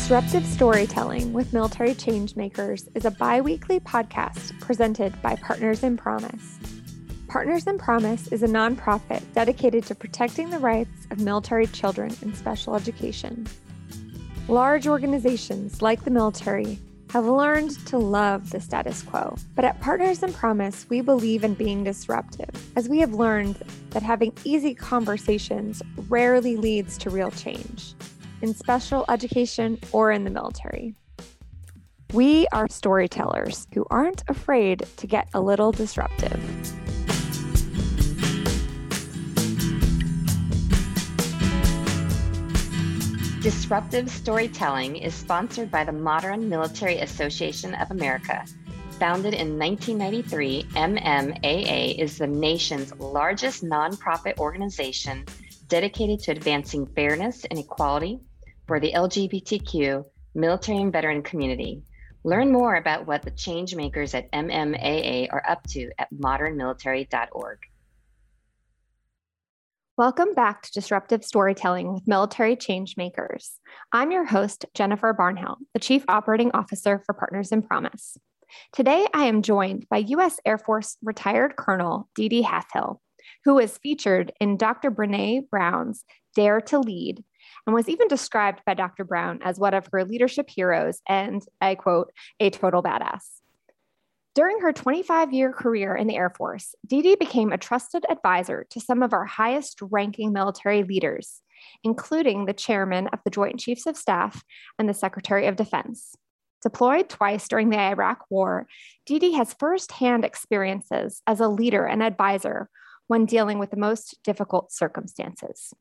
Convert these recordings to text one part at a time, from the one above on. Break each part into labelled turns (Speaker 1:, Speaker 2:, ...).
Speaker 1: Disruptive Storytelling with Military Changemakers is a bi weekly podcast presented by Partners in Promise. Partners in Promise is a nonprofit dedicated to protecting the rights of military children in special education. Large organizations like the military have learned to love the status quo. But at Partners in Promise, we believe in being disruptive, as we have learned that having easy conversations rarely leads to real change, in special education or in the military. We are storytellers who aren't afraid to get a little disruptive.
Speaker 2: Disruptive Storytelling is sponsored by the Modern Military Association of America. Founded in 1993, MMAA is the nation's largest nonprofit organization dedicated to advancing fairness and equality for the LGBTQ, military, and veteran community. Learn more about what the changemakers at MMAA are up to at modernmilitary.org.
Speaker 1: Welcome back to Disruptive Storytelling with Military Changemakers. I'm your host, Jennifer Barnhill, the Chief Operating Officer for Partners in Promise. Today, I am joined by U.S. Air Force retired Colonel Dee Dee Halfhill, who was featured in Dr. Brene Brown's Dare to Lead and was even described by Dr. Brown as one of her leadership heroes and, I quote, a total badass. During her 25 year career in the Air Force, Dee Dee became a trusted advisor to some of our highest ranking military leaders, including the chairman of the Joint Chiefs of Staff and the Secretary of Defense. Deployed twice during the Iraq War, Dee Dee has firsthand experiences as a leader and advisor when dealing with the most difficult circumstances,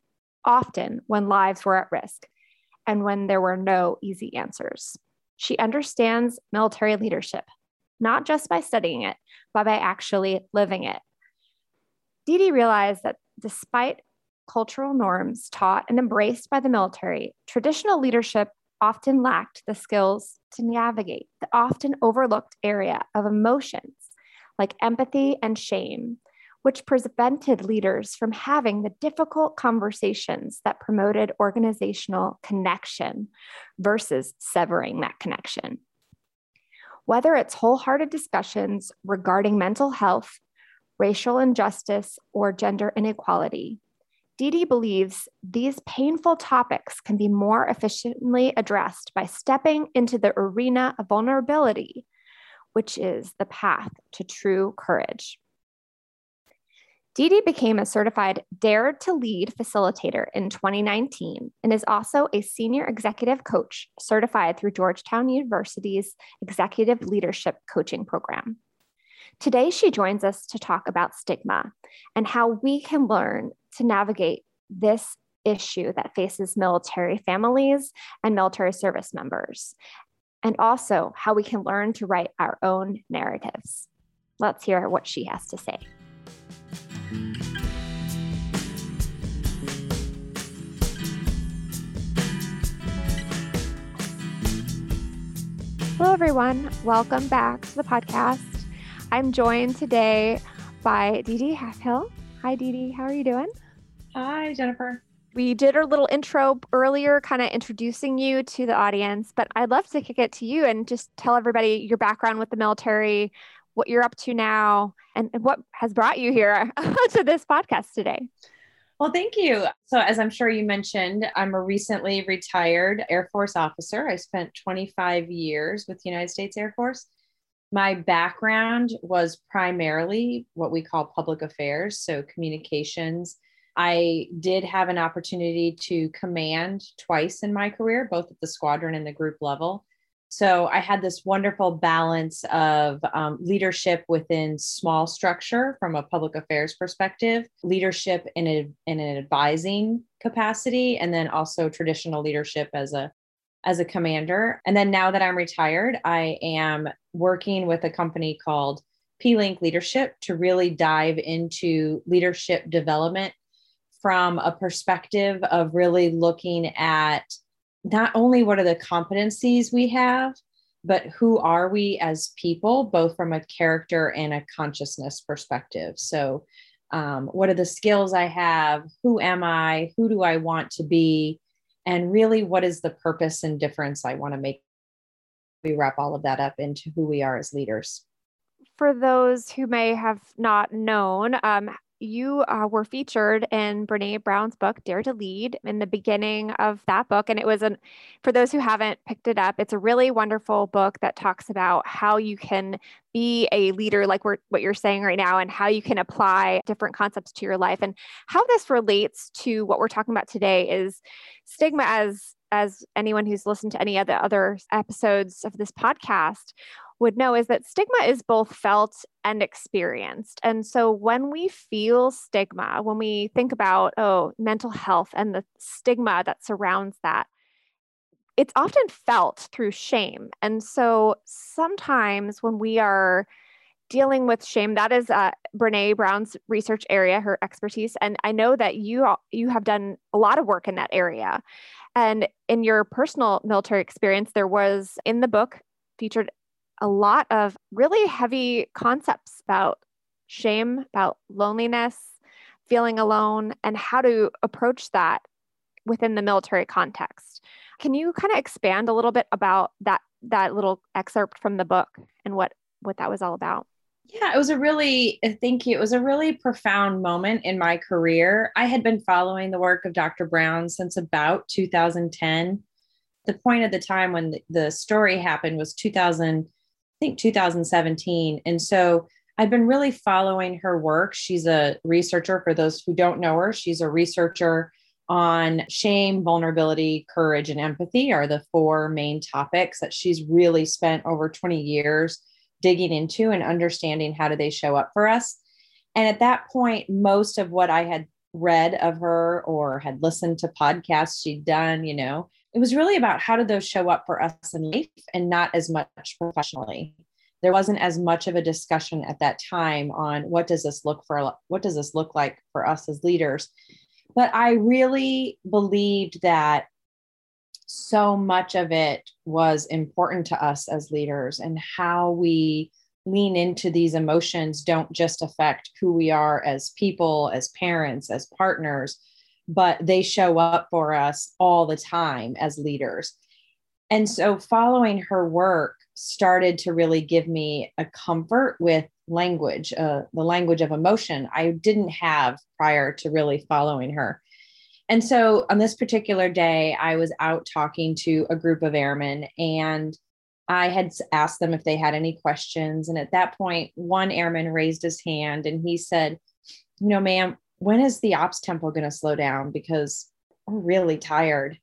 Speaker 1: often when lives were at risk and when there were no easy answers. She understands military leadership not just by studying it, but by actually living it. Dee Dee realized that despite cultural norms taught and embraced by the military, traditional leadership often lacked the skills to navigate the often overlooked area of emotions like empathy and shame, which prevented leaders from having the difficult conversations that promoted organizational connection versus severing that connection. Whether it's wholehearted discussions regarding mental health, racial injustice, or gender inequality, Dee Dee believes these painful topics can be more efficiently addressed by stepping into the arena of vulnerability, which is the path to true courage. Dee Dee became a certified Dare to Lead facilitator in 2019 and is also a senior executive coach certified through Georgetown University's Executive Leadership Coaching Program. Today, she joins us to talk about stigma and how we can learn to navigate this issue that faces military families and military service members, and also how we can learn to write our own narratives. Let's hear what she has to say. Hello, everyone. Welcome back to the podcast. I'm joined today by Dee Dee Halfhill. Hi, Dee Dee. How are you doing?
Speaker 3: Hi, Jennifer.
Speaker 1: We did our little intro earlier, kind of introducing you to the audience, but I'd love to kick it to you and just tell everybody your background with the military, what you're up to now, and what has brought you here to this podcast today.
Speaker 3: Well, thank you. So, as I'm sure you mentioned, I'm a recently retired Air Force officer. I spent 25 years with the United States Air Force. My background was primarily what we call public affairs, so communications. I did have an opportunity to command twice in my career, both at the squadron and the group level. So I had this wonderful balance of um, leadership within small structure from a public affairs perspective, leadership in, a, in an advising capacity, and then also traditional leadership as a as a commander. And then now that I'm retired, I am working with a company called P-Link Leadership to really dive into leadership development from a perspective of really looking at not only what are the competencies we have, but who are we as people, both from a character and a consciousness perspective. So, um, what are the skills I have? Who am I? Who do I want to be? and really what is the purpose and difference I want to make. We wrap all of that up into who we are as leaders.
Speaker 1: For those who may have not known, um, you uh, were featured in Brene Brown's book, Dare to Lead, in the beginning of that book. And it was an, for those who haven't picked it up, it's a really wonderful book that talks about how you can be a leader, like we're, what you're saying right now, and how you can apply different concepts to your life. And how this relates to what we're talking about today is stigma as as anyone who's listened to any of the other episodes of this podcast would know is that stigma is both felt and experienced. And so when we feel stigma, when we think about, oh, mental health and the stigma that surrounds that, it's often felt through shame. And so sometimes when we are dealing with shame, that is uh, Brene Brown's research area, her expertise. And I know that you you have done a lot of work in that area. And in your personal military experience, there was in the book featured a lot of really heavy concepts about shame, about loneliness, feeling alone, and how to approach that within the military context. Can you kind of expand a little bit about that that little excerpt from the book and what what that was all about?
Speaker 3: Yeah, it was a really, uh, thank you. It was a really profound moment in my career. I had been following the work of Dr. Brown since about 2010. The point of the time when the story happened was 2000, think 2017. And so I've been really following her work. She's a researcher. For those who don't know her, she's a researcher on shame, vulnerability, courage, and empathy are the four main topics that she's really spent over 20 years digging into and understanding how do they show up for us. And at that point, most of what I had read of her or had listened to podcasts she'd done, you know, it was really about how did those show up for us in life and not as much professionally. There wasn't as much of a discussion at that time on what does this look for what does this look like for us as leaders. But i really believed that so much of it was important to us as leaders and how we lean into these emotions don't just affect who we are as people as parents as partners but they show up for us all the time as leaders. And so following her work started to really give me a comfort with language, uh, the language of emotion I didn't have prior to really following her. And so on this particular day, I was out talking to a group of airmen and I had asked them if they had any questions. And at that point, one airman raised his hand and he said, You know, ma'am, when is the ops tempo going to slow down? Because I'm really tired.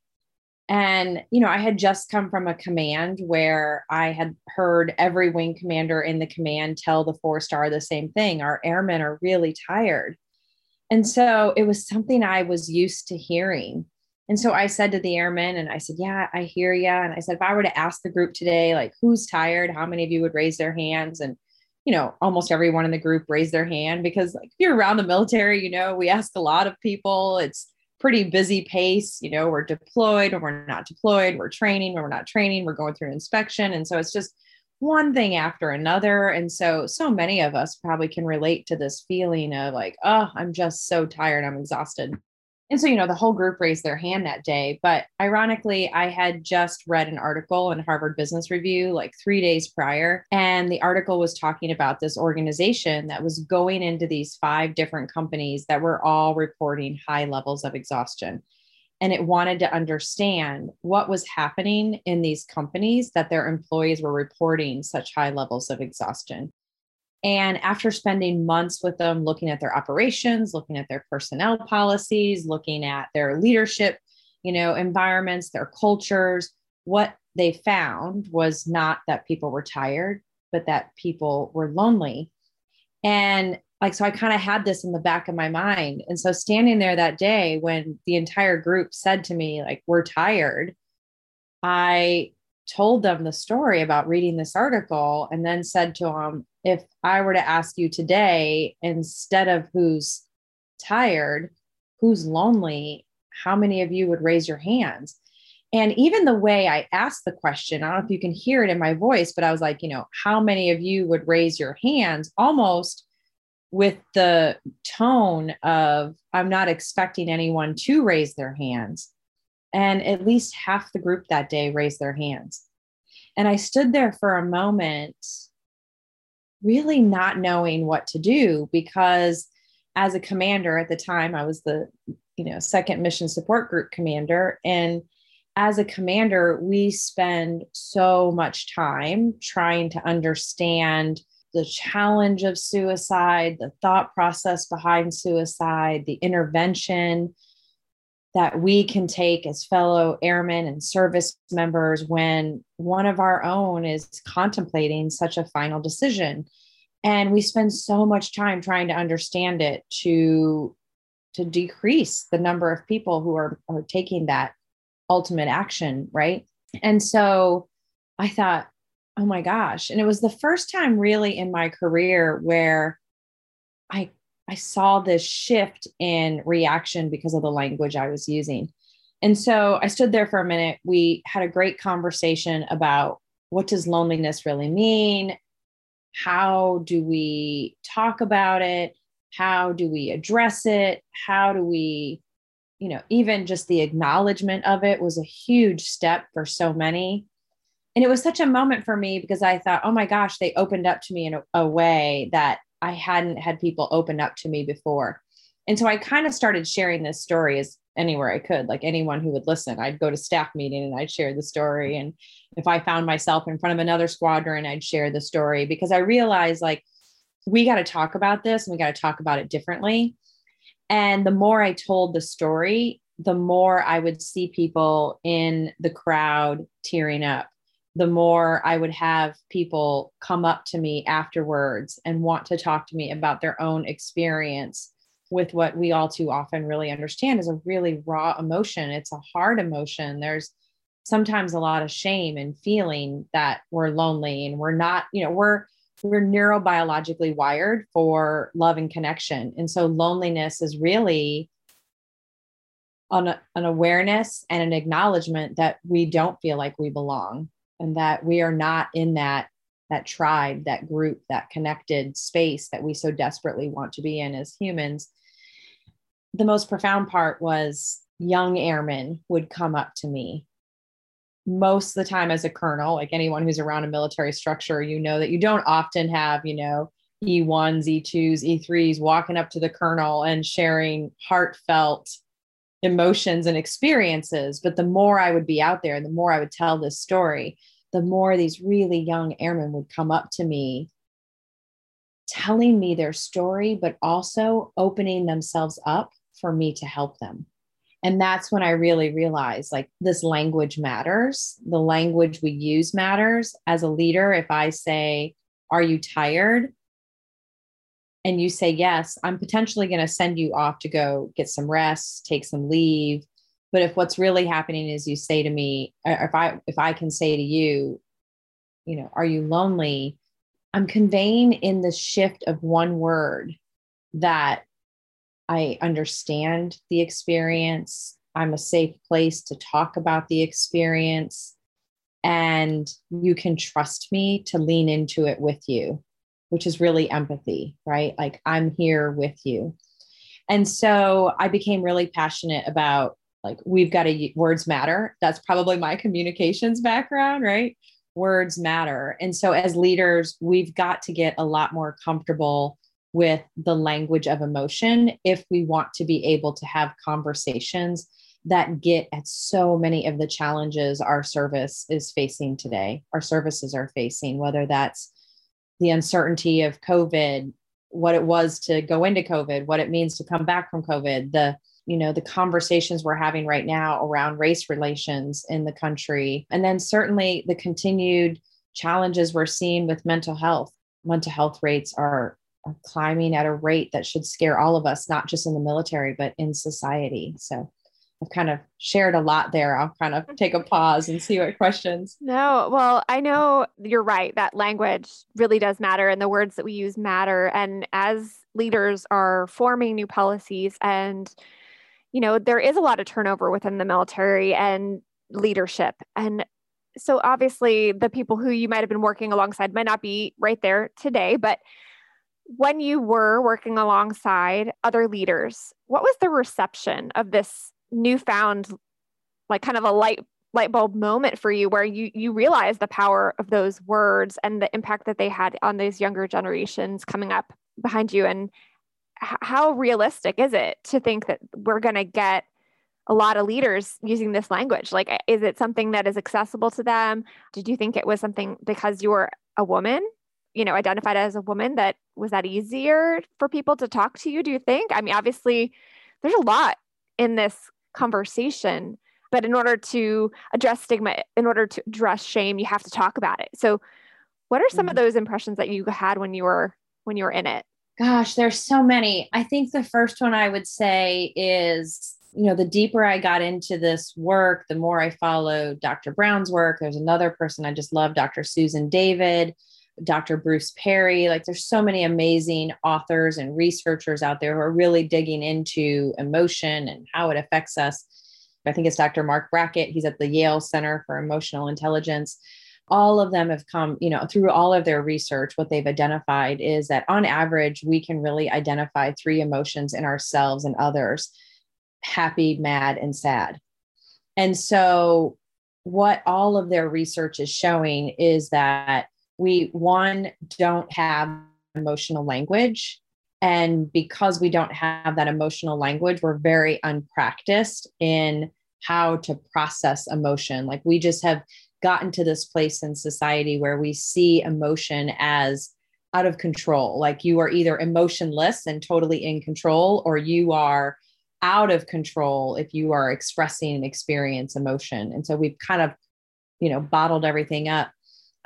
Speaker 3: And, you know, I had just come from a command where I had heard every wing commander in the command tell the four star the same thing our airmen are really tired. And so it was something I was used to hearing. And so I said to the airmen, and I said, Yeah, I hear you. And I said, if I were to ask the group today, like, who's tired? How many of you would raise their hands? And you know, almost everyone in the group raised their hand because like if you're around the military, you know, we ask a lot of people. It's pretty busy pace. You know, we're deployed or we're not deployed, we're training or we're not training, we're going through an inspection. And so it's just one thing after another. And so, so many of us probably can relate to this feeling of like, oh, I'm just so tired, I'm exhausted. And so, you know, the whole group raised their hand that day. But ironically, I had just read an article in Harvard Business Review like three days prior. And the article was talking about this organization that was going into these five different companies that were all reporting high levels of exhaustion. And it wanted to understand what was happening in these companies that their employees were reporting such high levels of exhaustion. And after spending months with them, looking at their operations, looking at their personnel policies, looking at their leadership, you know, environments, their cultures, what they found was not that people were tired, but that people were lonely. And like, so I kind of had this in the back of my mind. And so standing there that day when the entire group said to me, like, we're tired, I told them the story about reading this article and then said to them, if I were to ask you today, instead of who's tired, who's lonely, how many of you would raise your hands? And even the way I asked the question, I don't know if you can hear it in my voice, but I was like, you know, how many of you would raise your hands almost with the tone of, I'm not expecting anyone to raise their hands. And at least half the group that day raised their hands. And I stood there for a moment, really not knowing what to do because as a commander at the time, I was the you know second mission support group commander and as a commander we spend so much time trying to understand the challenge of suicide the thought process behind suicide the intervention that we can take as fellow airmen and service members when one of our own is contemplating such a final decision. And we spend so much time trying to understand it to to decrease the number of people who are, are taking that ultimate action right? And so i thought oh my gosh. And it was the first time really in my career where i i saw this shift in reaction because of the language i was using. And so i stood there for a minute. We had a great conversation about what does loneliness really mean? How do we talk about it? How do we address it? How do we you know even just the acknowledgement of it was a huge step for so many. And it was such a moment for me because i thought oh my gosh they opened up to me in a, a way that i hadn't had people open up to me before and so i kind of started sharing this story as anywhere i could like anyone who would listen i'd go to staff meeting and i'd share the story and if i found myself in front of another squadron i'd share the story because i realized like we got to talk about this and we got to talk about it differently. And the more I told the story, the more I would see people in the crowd tearing up. The more I would have people come up to me afterwards and want to talk to me about their own experience with what we all too often really understand is a really raw emotion. It's a hard emotion. There's sometimes a lot of shame and feeling that we're lonely and we're not, you know, we're we're neurobiologically wired for love and connection. And so loneliness is really an, an awareness and an acknowledgement that we don't feel like we belong and that we are not in that that tribe that group that connected space that we so desperately want to be in as humans. The most profound part was young airmen would come up to me. Most of the time as a colonel, like anyone who's around a military structure, you know that you don't often have, you know, E1s, E2s, E3s walking up to the colonel and sharing heartfelt emotions and experiences. But the more I would be out there, the more I would tell this story, the more these really young airmen would come up to me telling me their story, but also opening themselves up for me to help them. And that's when i really realized like this language matters. The language we use matters. As a leader if i say are you tired and you say yes i'm potentially going to send you off to go get some rest take some leave but if what's really happening is you say to me if i if i can say to you you know are you lonely i'm conveying in the shift of one word that I understand the experience. I'm a safe place to talk about the experience. And you can trust me to lean into it with you, which is really empathy, right? Like I'm here with you. And so I became really passionate about like, we've got to, words matter. That's probably my communications background, right? Words matter. And so as leaders, we've got to get a lot more comfortable with the language of emotion if we want to be able to have conversations that get at so many of the challenges our service is facing today, our services are facing, whether that's the uncertainty of COVID, what it was to go into COVID, what it means to come back from COVID, the you know the conversations we're having right now around race relations in the country and then certainly the continued challenges we're seeing with mental health mental health rates are climbing at a rate that should scare all of us, not just in the military, but in society. So I've kind of shared a lot there. I'll kind of take a pause and see what questions.
Speaker 1: No, well, I know you're right. That language really does matter, and the words that we use matter. And as leaders are forming new policies, and you know, there is a lot of turnover within the military and leadership. And so, obviously, the people who you might have been working alongside might not be right there today, but when you were working alongside other leaders, what was the reception of this newfound like kind of a light light bulb moment for you where you you realize the power of those words and the impact that they had on these younger generations coming up behind you. And h- how realistic is it to think that we're going to get a lot of leaders using this language? Like is it something that is accessible to them? Did you think it was something because you were a woman you know identified as a woman that was that easier for people to talk to you do you think? I mean obviously there's a lot in this conversation but in order to address stigma in order to address shame you have to talk about it. So what are some mm-hmm. of those impressions that you had when you were when you were in it?
Speaker 3: Gosh there's so many. I think the first one i would say is you know the deeper i got into this work the more i followed dr brown's work. There's another person i just love dr susan david dr bruce perry like there's so many amazing authors and researchers out there who are really digging into emotion and how it affects us I think it's Dr. Marc Brackett. He's at the Yale Center for Emotional Intelligence. All of them have come, you know, through all of their research, what they've identified is that on average, we can really identify three emotions in ourselves and others happy, mad, and sad. And so, what all of their research is showing is that we, one, don't have emotional language. And because we don't have that emotional language, we're very unpracticed in how to process emotion. Like we just have gotten to this place in society where we see emotion as out of control. Like you are either emotionless and totally in control, or you are out of control if you are expressing and experience emotion. And so we've kind of, you know, bottled everything up.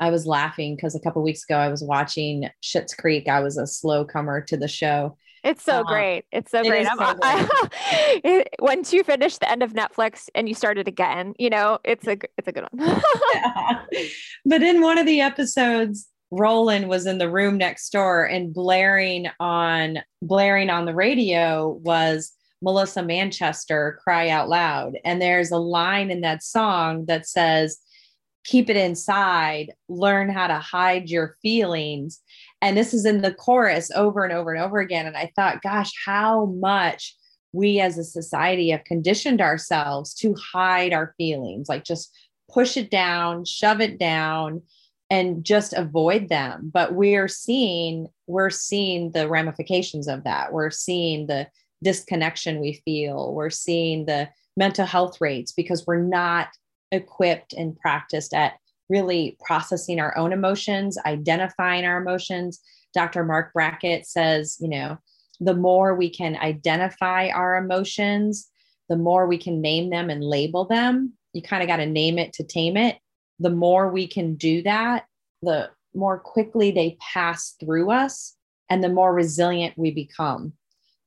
Speaker 3: I was laughing because a couple weeks ago I was watching Schitt's Creek. I was a slow comer to the show,
Speaker 1: it's so uh, great. It's so great. So I, it, once you finish the end of Netflix and you start it again, you know, it's a it's a good one.
Speaker 3: yeah. But in one of the episodes, Roland was in the room next door and blaring on blaring on the radio was Melissa Manchester cry out loud. And there's a line in that song that says, keep it inside, learn how to hide your feelings. And this is in the chorus over and over and over again. And I thought, gosh, how much we as a society have conditioned ourselves to hide our feelings, like just push it down, shove it down, and just avoid them. But we're seeing, we're seeing the ramifications of that. We're seeing the disconnection we feel. We're seeing the mental health rates because we're not equipped and practiced at really processing our own emotions, identifying our emotions. Dr. Marc Brackett says, you know, the more we can identify our emotions, the more we can name them and label them. You kind of got to name it to tame it. The more we can do that, the more quickly they pass through us and the more resilient we become.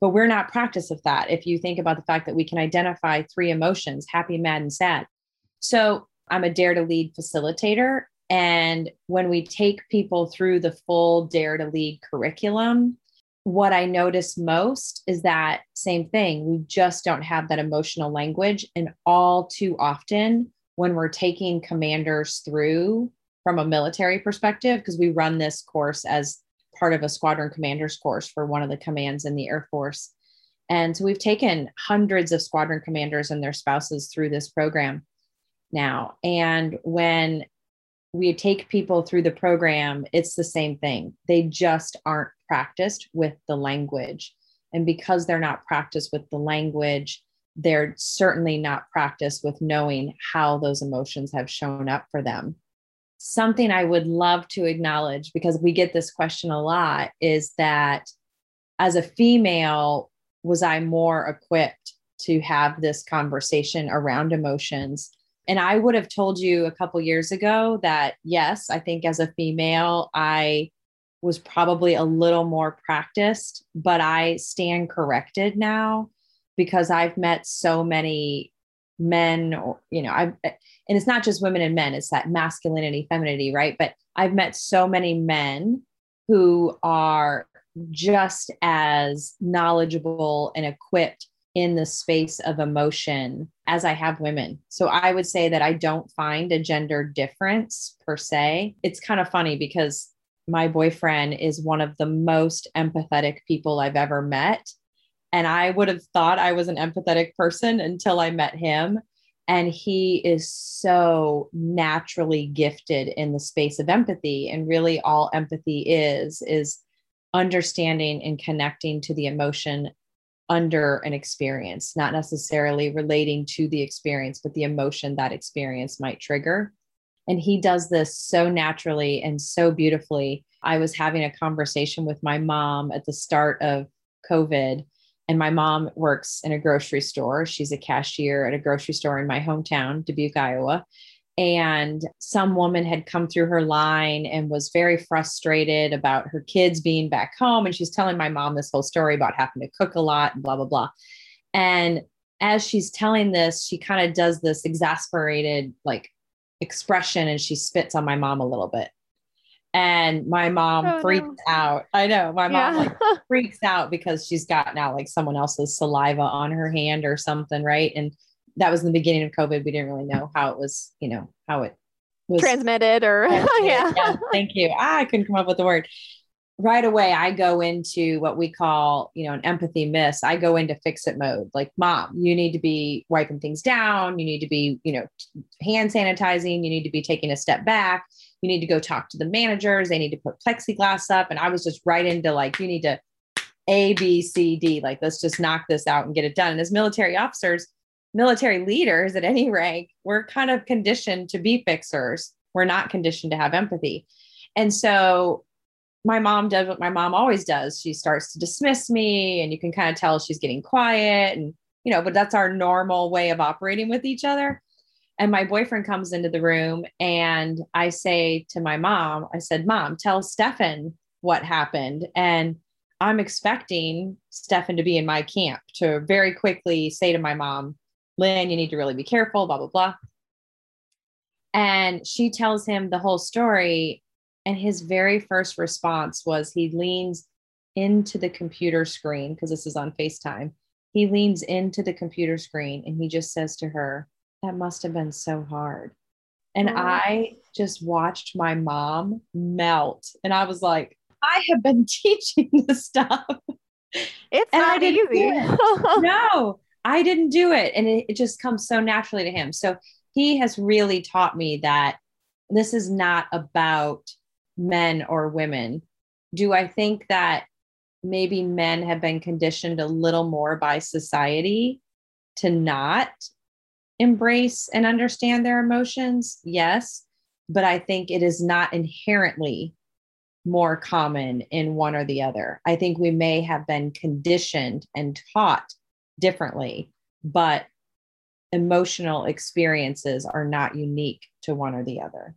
Speaker 3: But we're not practice of that. If you think about the fact that we can identify three emotions happy, mad, and sad. So I'm a Dare to Lead facilitator. And when we take people through the full Dare to Lead curriculum, what I notice most is that same thing. We just don't have that emotional language. And all too often, when we're taking commanders through from a military perspective, because we run this course as part of a squadron commander's course for one of the commands in the Air Force. And so we've taken hundreds of squadron commanders and their spouses through this program now. And when we take people through the program, it's the same thing. They just aren't practiced with the language. And because they're not practiced with the language, they're certainly not practiced with knowing how those emotions have shown up for them. Something I would love to acknowledge because we get this question a lot is that as a female, was I more equipped to have this conversation around emotions? And I would have told you a couple years ago that yes, I think as a female, I was probably a little more practiced, but I stand corrected now because I've met so many men or you know I've eh, and it's not just women and men it's that masculinity femininity right? But I've met so many men who are just as knowledgeable and equipped in the space of emotion as I have women. So I would say that I don't find a gender difference per se. It's kind of funny because my boyfriend is one of the most empathetic people I've ever met. And I would have thought I was an empathetic person until I met him. and he is so naturally gifted in the space of empathy and really all empathy is is understanding and connecting to the emotion under an experience not necessarily relating to the experience but the emotion that experience might trigger and he does this so naturally and so beautifully i was having a conversation with my mom at the start of covid and my mom works in a grocery store. She's a cashier at a grocery store in my hometown, Dubuque, Iowa. And some woman had come through her line and was very frustrated about her kids being back home. And she's telling my mom this whole story about having to cook a lot and blah, blah, blah. And as she's telling this, she kind of does this exasperated like expression and she spits on my mom a little bit and my mom oh, freaks no. out. I know my mom yeah. like freaks out because she's got now like someone else's saliva on her hand or something, right? And that was in the beginning of COVID. We didn't really know how it was, you know, how it was
Speaker 1: transmitted or yeah.
Speaker 3: yeah. Thank you. Ah, I couldn't come up with the word. Right away, I go into what we call, you know, an empathy miss. I go into fix it mode. Like, mom, you need to be wiping things down. You need to be, you know, hand sanitizing. You need to be taking a step back you need to go talk to the managers. They need to put plexiglass up. And I was just right into like, you need to A, B, C, D. Like, let's just knock this out and get it done. And as military officers, military leaders at any rank, we're kind of conditioned to be fixers. We're not conditioned to have empathy. And so my mom does what my mom always does. She starts to dismiss me, and you can kind of tell she's getting quiet. And, you know, but that's our normal way of operating with each other. And my boyfriend comes into the room and I say to my mom, I said, Mom, tell Stefan what happened. And I'm expecting Stefan to be in my camp to very quickly say to my mom, Lynn, you need to really be careful, blah, blah, blah. And she tells him the whole story. And his very first response was he leans into the computer screen because this is on FaceTime. He leans into the computer screen and he just says to her, that must have been so hard. And oh. I just watched my mom melt. And I was like, I have been teaching this stuff.
Speaker 1: It's and not easy.
Speaker 3: no, I didn't do it. And it, it just comes so naturally to him. So he has really taught me that this is not about men or women. Do I think that maybe men have been conditioned a little more by society to not embrace and understand their emotions? Yes. But I think it is not inherently more common in one or the other. I think we may have been conditioned and taught differently, but emotional experiences are not unique to one or the other.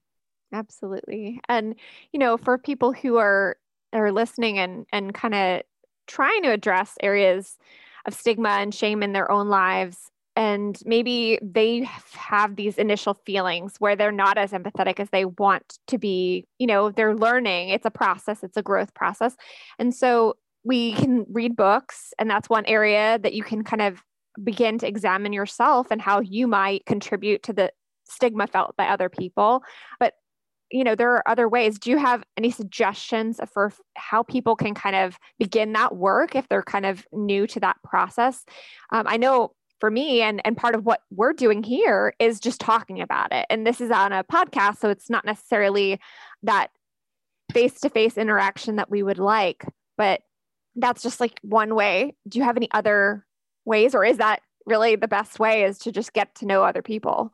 Speaker 1: Absolutely. And you know, for people who are are listening and and kind of trying to address areas of stigma and shame in their own lives, and maybe they have these initial feelings where they're not as empathetic as they want to be you know they're learning it's a process it's a growth process and so we can read books and that's one area that you can kind of begin to examine yourself and how you might contribute to the stigma felt by other people. But you know there are other ways. Do you have any suggestions for how people can kind of begin that work if they're kind of new to that process? Um, i know for me and and part of what we're doing here is just talking about it. And this is on a podcast so it's not necessarily that face to face interaction that we would like but that's just like one way do you have any other ways or is that really the best way is to just get to know other people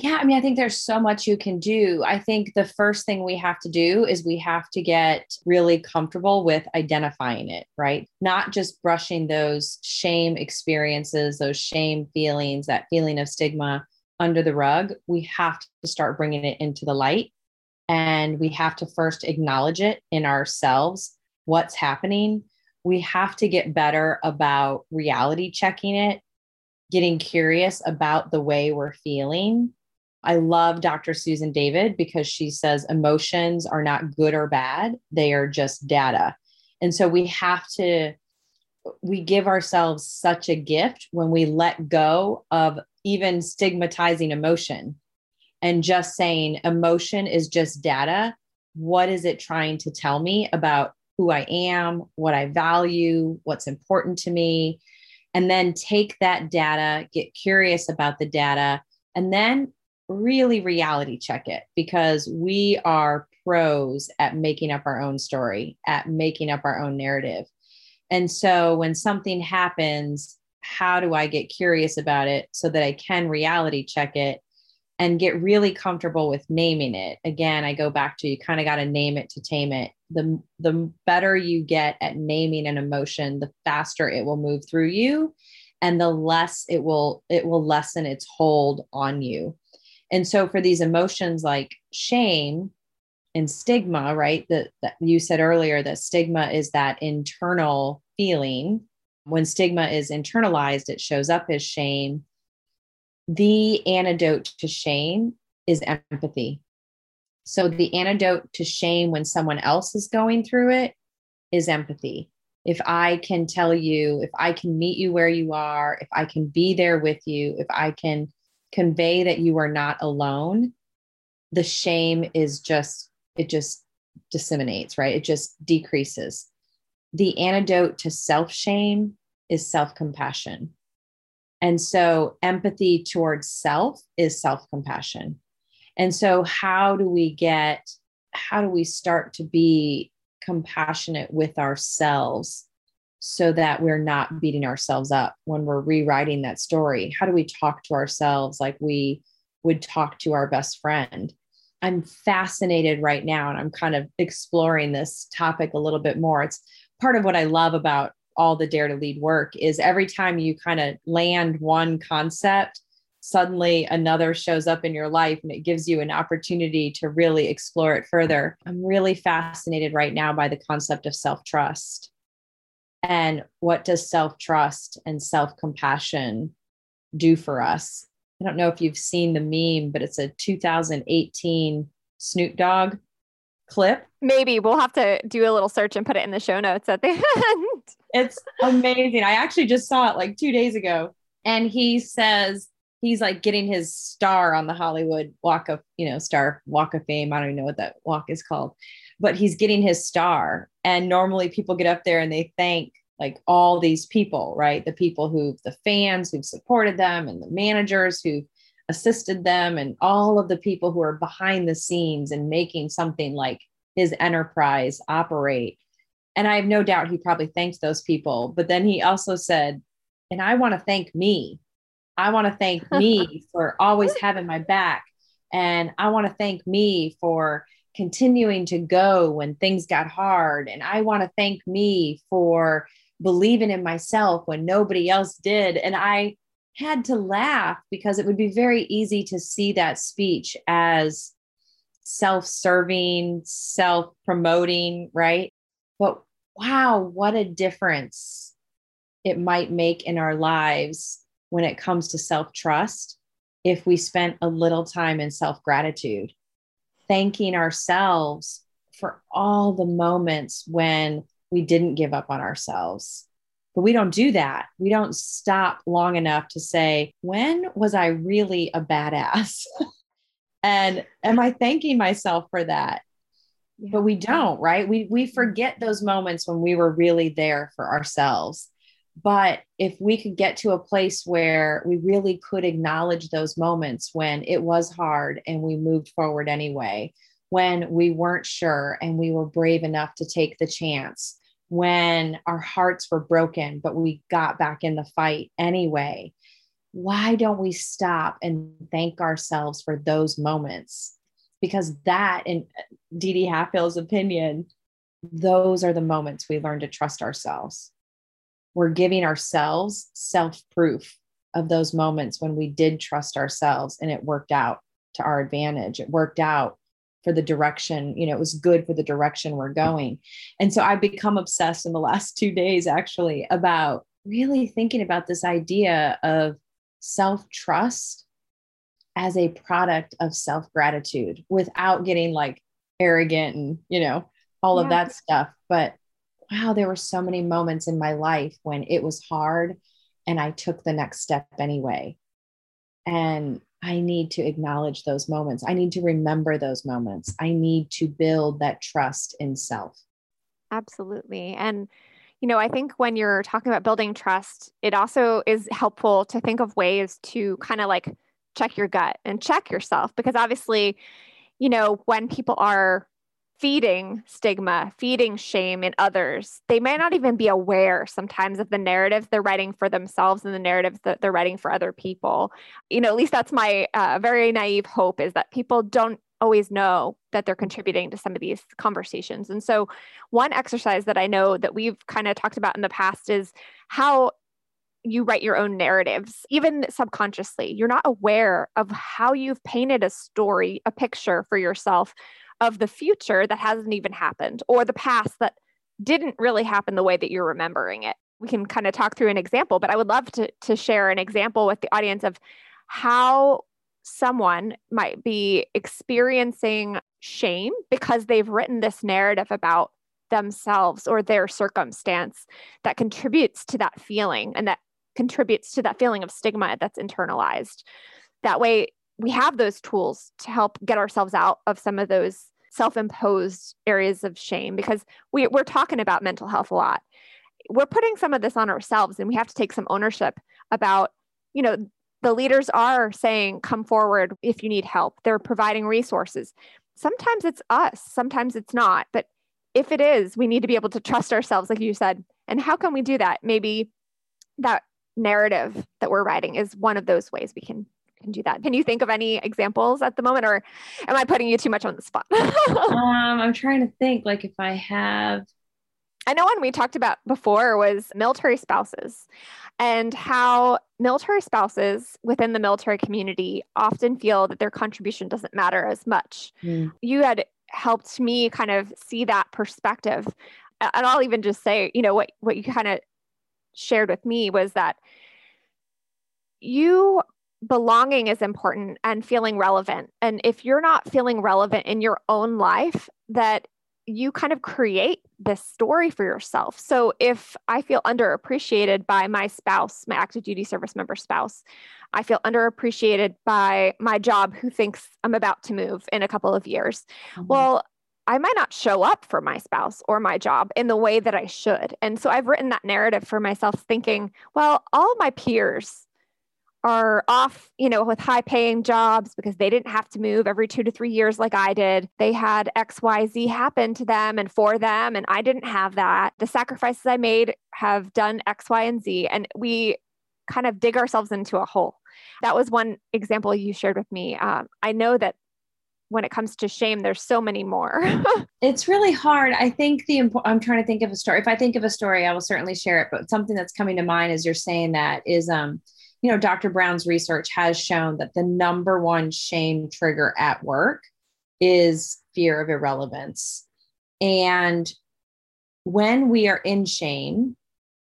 Speaker 3: yeah, I mean, I think there's so much you can do. I think the first thing we have to do is we have to get really comfortable with identifying it, right? Not just brushing those shame experiences, those shame feelings, that feeling of stigma under the rug. We have to start bringing it into the light. And we have to first acknowledge it in ourselves, what's happening. We have to get better about reality checking it, getting curious about the way we're feeling I love Dr. Susan David because she says emotions are not good or bad, they are just data. And so we have to, we give ourselves such a gift when we let go of even stigmatizing emotion and just saying emotion is just data. What is it trying to tell me about who I am, what I value, what's important to me? and then take that data, get curious about the data, and then really reality check it because we are pros at making up our own story, at making up our own narrative. And so when something happens, how do I get curious about it so that I can reality check it and get really comfortable with naming it? Again, I go back to you kind of got to name it to tame it. The the better you get at naming an emotion, the faster it will move through you and the less it will it will lessen its hold on you and so for these emotions like shame and stigma, right? That, that you said earlier that stigma is that internal feeling. When stigma is internalized, it shows up as shame. The antidote to shame is empathy. So the antidote to shame when someone else is going through it is empathy. If I can tell you, if I can meet you where you are, if I can be there with you, if I can convey that you are not alone, the shame is just, it just disseminates, right? It just decreases. The antidote to self shame is self compassion. And so empathy towards self is self compassion. And so, how do we get, how do we start to be compassionate with ourselves so that we're not beating ourselves up when we're rewriting that story? How do we talk to ourselves like we would talk to our best friend? I'm fascinated right now and I'm kind of exploring this topic a little bit more. It's part of what I love about all the Dare to Lead work is every time you kind of land one concept, suddenly another shows up in your life and it gives you an opportunity to really explore it further. I'm really fascinated right now by the concept of self trust and what does self trust and self compassion do for us? I don't know if you've seen the meme, but it's a 2018 Snoop Dogg clip.
Speaker 1: Maybe we'll have to do a little search and put it in the show notes at the end.
Speaker 3: It's amazing. I actually just saw it like two days ago. And he says he's like getting his star on the Hollywood Walk of, you know, Star Walk of Fame. I don't even know what that walk is called but he's getting his star. And normally people get up there and they thank like all these people, right? The people who, the fans who've supported them and the managers who've assisted them and all of the people who are behind the scenes and making something like his enterprise operate. And I have no doubt he probably thanked those people. But then he also said, and I want to thank me. I want to thank me for always having my back. And I want to thank me for continuing to go when things got hard. And I want to thank me for believing in myself when nobody else did. And I had to laugh because it would be very easy to see that speech as self serving, self promoting, right? But wow, what a difference it might make in our lives when it comes to self trust if we spent a little time in self gratitude thanking ourselves for all the moments when we didn't give up on ourselves. But we don't do that. We don't stop long enough to say, when was I really a badass? and am I thanking myself for that? Yeah. But we don't, right? We we forget those moments when we were really there for ourselves. But if we could get to a place where we really could acknowledge those moments when it was hard and we moved forward anyway, when we weren't sure and we were brave enough to take the chance, when our hearts were broken, but we got back in the fight anyway, why don't we stop and thank ourselves for those moments? Because that, in Dee Halfhill's opinion, those are the moments we learn to trust ourselves we're giving ourselves self proof of those moments when we did trust ourselves and it worked out to our advantage. It worked out for the direction, you know, it was good for the direction we're going. And so I've become obsessed in the last two days actually about really thinking about this idea of self trust as a product of self gratitude without getting like arrogant and, you know, all yeah. of that stuff. But wow, there were so many moments in my life when it was hard and I took the next step anyway. And I need to acknowledge those moments. I need to remember those moments. I need to build that trust in self.
Speaker 1: Absolutely. And you know, I think when you're talking about building trust, it also is helpful to think of ways to kind of like check your gut and check yourself because obviously, you know, when people are feeding stigma, feeding shame in others, they may not even be aware sometimes of the narratives they're writing for themselves and the narratives that they're writing for other people. You know, at least that's my uh, very naive hope is that people don't always know that they're contributing to some of these conversations. And so, one exercise that I know that we've kind of talked about in the past is how you write your own narratives, even subconsciously. You're not aware of how you've painted a story, a picture for yourself of the future that hasn't even happened or the past that didn't really happen the way that you're remembering it. We can kind of talk through an example, but I would love to, to share an example with the audience of how someone might be experiencing shame because they've written this narrative about themselves or their circumstance that contributes to that feeling and that contributes to that feeling of stigma that's internalized. That way, we have those tools to help get ourselves out of some of those self-imposed areas of shame because we, we're talking about mental health a lot. We're putting some of this on ourselves and we have to take some ownership about you know the leaders are saying come forward if you need help. They're providing resources. Sometimes it's us sometimes it's not but if it is we need to be able to trust ourselves like you said. And how can we do that? Maybe that narrative that we're writing is one of those ways we can can do that. Can you think of any examples at the moment, or am I putting you too much on the spot?
Speaker 3: um, I'm trying to think like if I have.
Speaker 1: I know one we talked about before was military spouses and how military spouses within the military community often feel that their contribution doesn't matter as much. Mm. You had helped me kind of see that perspective. And I'll even just say, you know, what what you kind of shared with me was that you belonging is important and feeling relevant. And if you're not feeling relevant in your own life, that you kind of create this story for yourself. So if I feel underappreciated by my spouse, my active duty service member spouse, I feel underappreciated by my job who thinks I'm about to move in a couple of years. Mm-hmm. Well, I might not show up for my spouse or my job in the way that I should. And so I've written that narrative for myself thinking, well, all my peers are off, you know, with high paying jobs because they didn't have to move every two to three years like I did. They had XYZ happen to them and for them, and I didn't have that. The sacrifices I made have done X, Y, and Z. And we kind of dig ourselves into a hole. That was one example you shared with me. Um, I know that when it comes to shame, there's so many more.
Speaker 3: it's really hard. I think the impo- I'm trying to think of a story. If I think of a story, I will certainly share it. But something that's coming to mind as you're saying that is, um, you know, Dr. Brown's research has shown that the number one shame trigger at work is fear of irrelevance. And when we are in shame,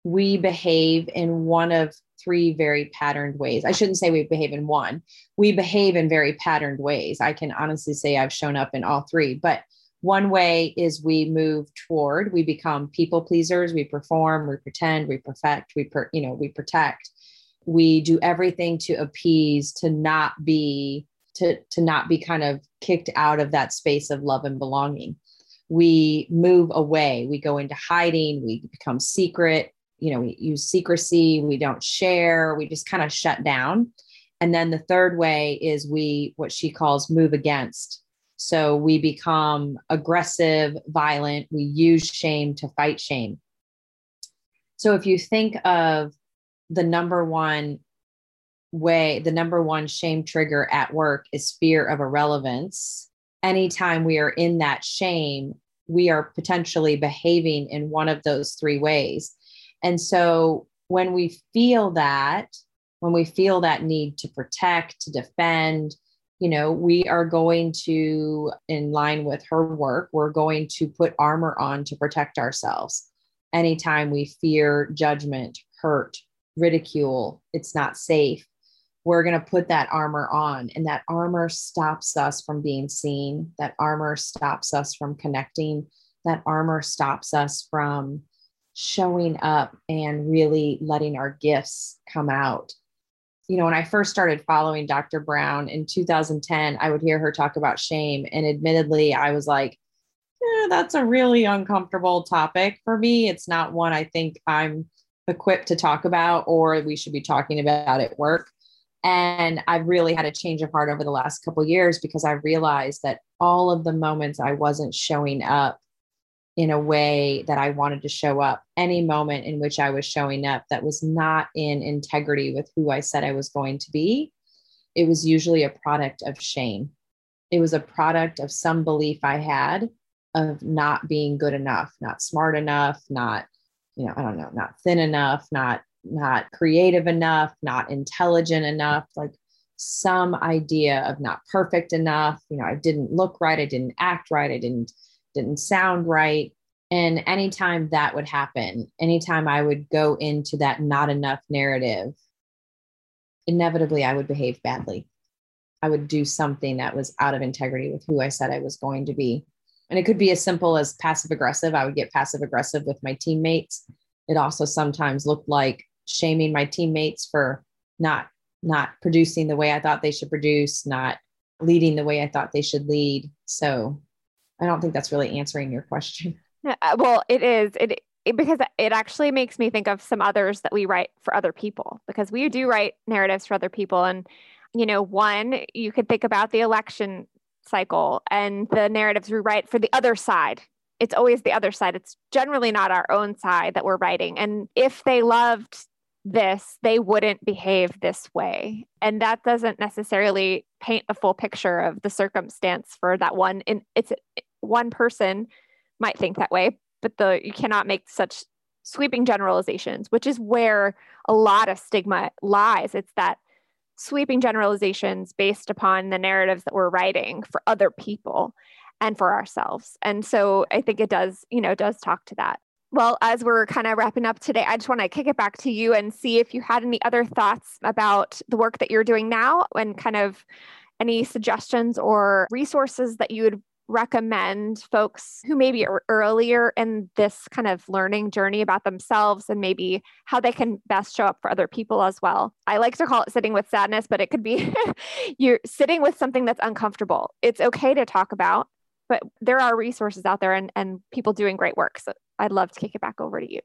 Speaker 3: we behave in one of three very patterned ways. I shouldn't say we behave in one, we behave in very patterned ways. I can honestly say I've shown up in all three, but one way is we move toward we become people pleasers. We perform we pretend we perfect we per, you know we protect. We do everything to appease to not be to to not be kind of kicked out of that space of love and belonging. We move away. We go into hiding. We become secret you know we use secrecy we don't share we just kind of shut down and then the third way is we what she calls move against so we become aggressive violent we use shame to fight shame so if you think of the number one way, the number one shame trigger at work is fear of irrelevance. Anytime we are in that shame, we are potentially behaving in one of those three ways. And so when we feel that, when we feel that need to protect, to defend, you know, we are going to, in line with her work, we're going to put armor on to protect ourselves. Anytime we fear judgment, hurt, ridicule, it's not safe. We're going to put that armor on, and that armor stops us from being seen. That armor stops us from connecting. That armor stops us from showing up and really letting our gifts come out. You know, when I first started following Dr. Brown in 2010, I would hear her talk about shame. And admittedly, I was like, eh, that's a really uncomfortable topic for me. It's not one I think I'm equipped to talk about or we should be talking about at work. And I've really had a change of heart over the last couple years because I realized that all of the moments I wasn't showing up in a way that I wanted to show up, any moment in which I was showing up that was not in integrity with who I said I was going to be, it was usually a product of shame. It was a product of some belief I had of not being good enough, not smart enough, not, you know, I don't know, not thin enough, not not creative enough, not intelligent enough, like some idea of not perfect enough. You know, I didn't look right, I didn't act right, I didn't didn't sound right. And anytime that would happen, anytime I would go into that not enough narrative, inevitably I would behave badly. I would do something that was out of integrity with who I said I was going to be. And it could be as simple as passive aggressive. I would get passive aggressive with my teammates. It also sometimes looked like shaming my teammates for not not producing the way I thought they should produce, not leading the way I thought they should lead. So I don't think that's really answering your question.
Speaker 1: Uh, well, it is. It, it because it actually makes me think of some others that we write for other people because we do write narratives for other people and you know, one you could think about the election cycle and the narratives we write for the other side it's always the other side. It's generally not our own side that we're writing. And if they loved this, they wouldn't behave this way. And that doesn't necessarily paint a full picture of the circumstance for that one. And it's one person might think that way, but the you cannot make such sweeping generalizations, which is where a lot of stigma lies. It's that sweeping generalizations based upon the narratives that we're writing for other people and for ourselves. And so I think it does, you know, does talk to that. Well, as we're kind of wrapping up today, I just want to kick it back to you and see if you had any other thoughts about the work that you're doing now and kind of any suggestions or resources that you would recommend folks who maybe are earlier in this kind of learning journey about themselves and maybe how they can best show up for other people as well. I like to call it sitting with sadness, but it could be you're sitting with something that's uncomfortable. It's okay to talk about, but there are resources out there and, and people doing great work. So I'd love to kick it back over to you.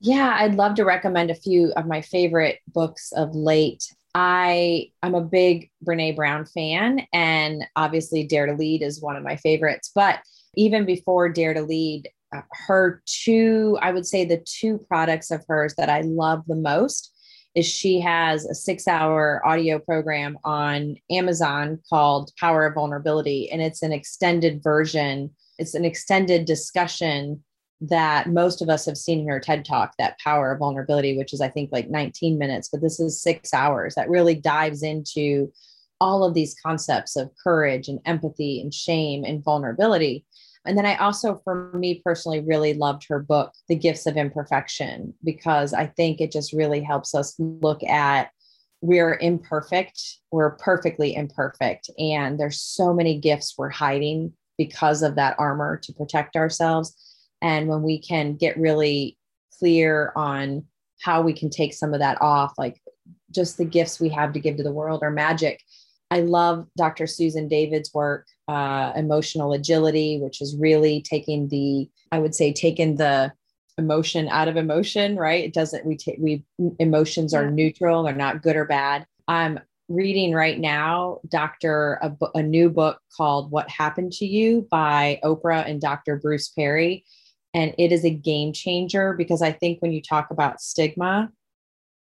Speaker 3: Yeah, I'd love to recommend a few of my favorite books of late. I I'm a big Brene Brown fan, and obviously Dare to Lead is one of my favorites. But even before Dare to Lead, uh, her two, I would say the two products of hers that I love the most is she has a six hour audio program on Amazon called Power of Vulnerability, and it's an extended version. It's an extended discussion that most of us have seen in her TED talk, that power of vulnerability, which is, I think, like 19 minutes, but this is six hours that really dives into all of these concepts of courage and empathy and shame and vulnerability. And then I also, for me personally, really loved her book, The Gifts of Imperfection, because I think it just really helps us look at we're imperfect, we're perfectly imperfect. And there's so many gifts we're hiding because of that armor to protect ourselves and when we can get really clear on how we can take some of that off, like just the gifts we have to give to the world are magic. I love Dr. Susan David's work, uh, Emotional Agility, which is really taking the, I would say, taking the emotion out of emotion, right? It doesn't, we take, we, emotions are neutral, they're not good or bad. I'm reading right now, Dr. A, a new book called What Happened to You by Oprah and Dr. Bruce Perry and it is a game changer because I think when you talk about stigma,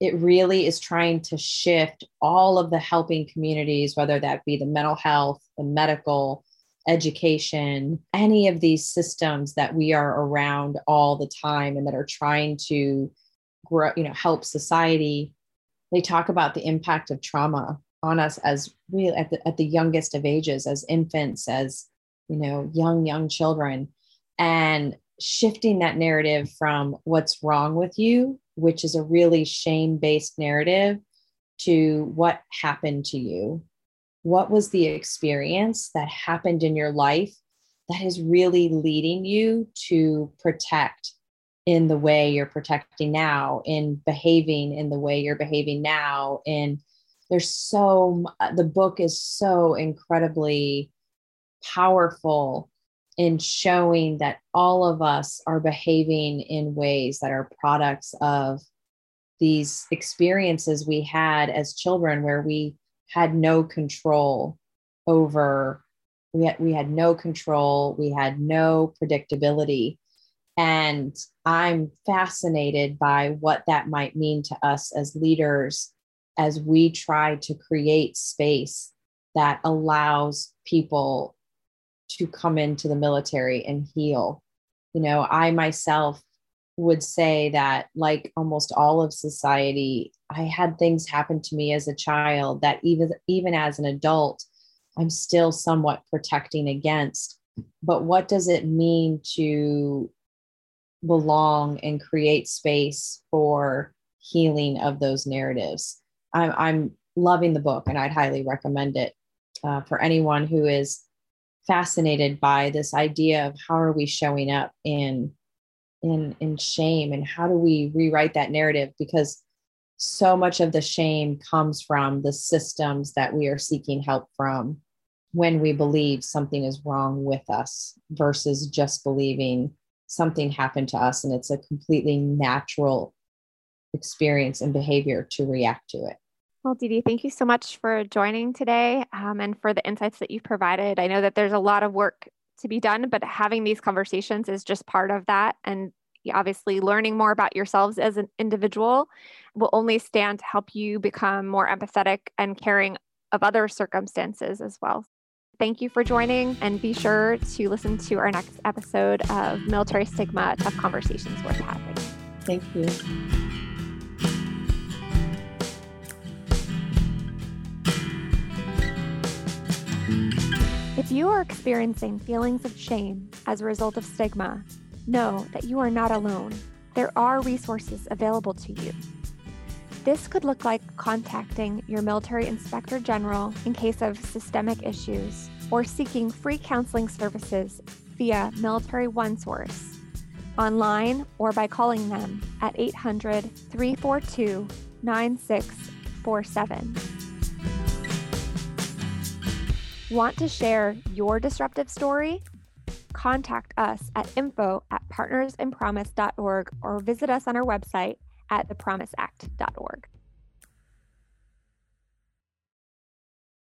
Speaker 3: it really is trying to shift all of the helping communities, whether that be the mental health, the medical, education, any of these systems that we are around all the time and that are trying to grow, you know, help society. They talk about the impact of trauma on us as really at the, at the youngest of ages, as infants, as you know, young, young children. And shifting that narrative from what's wrong with you, which is a really shame based narrative, to what happened to you. What was the experience that happened in your life that is really leading you to protect in the way you're protecting now, in behaving in the way you're behaving now? And there's so, the book is so incredibly powerful in showing that all of us are behaving in ways that are products of these experiences we had as children where we had no control over we had, we had no control we had no predictability. And i'm fascinated by what that might mean to us as leaders as we try to create space that allows people to come into the military and heal. You know i myself would say that like almost all of society i had things happen to me as a child that even even as an adult i'm still somewhat protecting against. But what does it mean to belong and create space for healing of those narratives? I'm, I'm loving the book and i'd highly recommend it uh, for anyone who is fascinated by this idea of how are we showing up in in in shame and how do we rewrite that narrative because so much of the shame comes from the systems that we are seeking help from when we believe something is wrong with us versus just believing something happened to us and it's a completely natural experience and behavior to react to it.
Speaker 1: Well, Dee, thank you so much for joining today um, and for the insights that you've provided. I know that there's a lot of work to be done, but having these conversations is just part of that. And obviously, learning more about yourselves as an individual will only stand to help you become more empathetic and caring of other circumstances as well. Thank you for joining, and be sure to listen to our next episode of Military Stigma Tough Conversations Worth Having.
Speaker 3: Thank you.
Speaker 1: If you are experiencing feelings of shame as a result of stigma, know that you are not alone. There are resources available to you. This could look like contacting your military inspector general in case of systemic issues or seeking free counseling services via Military OneSource, online or by calling them at 800 342 9647. Want to share your disruptive story? Contact us at info at partnersinpromise.org or visit us on our website at thepromiseact.org.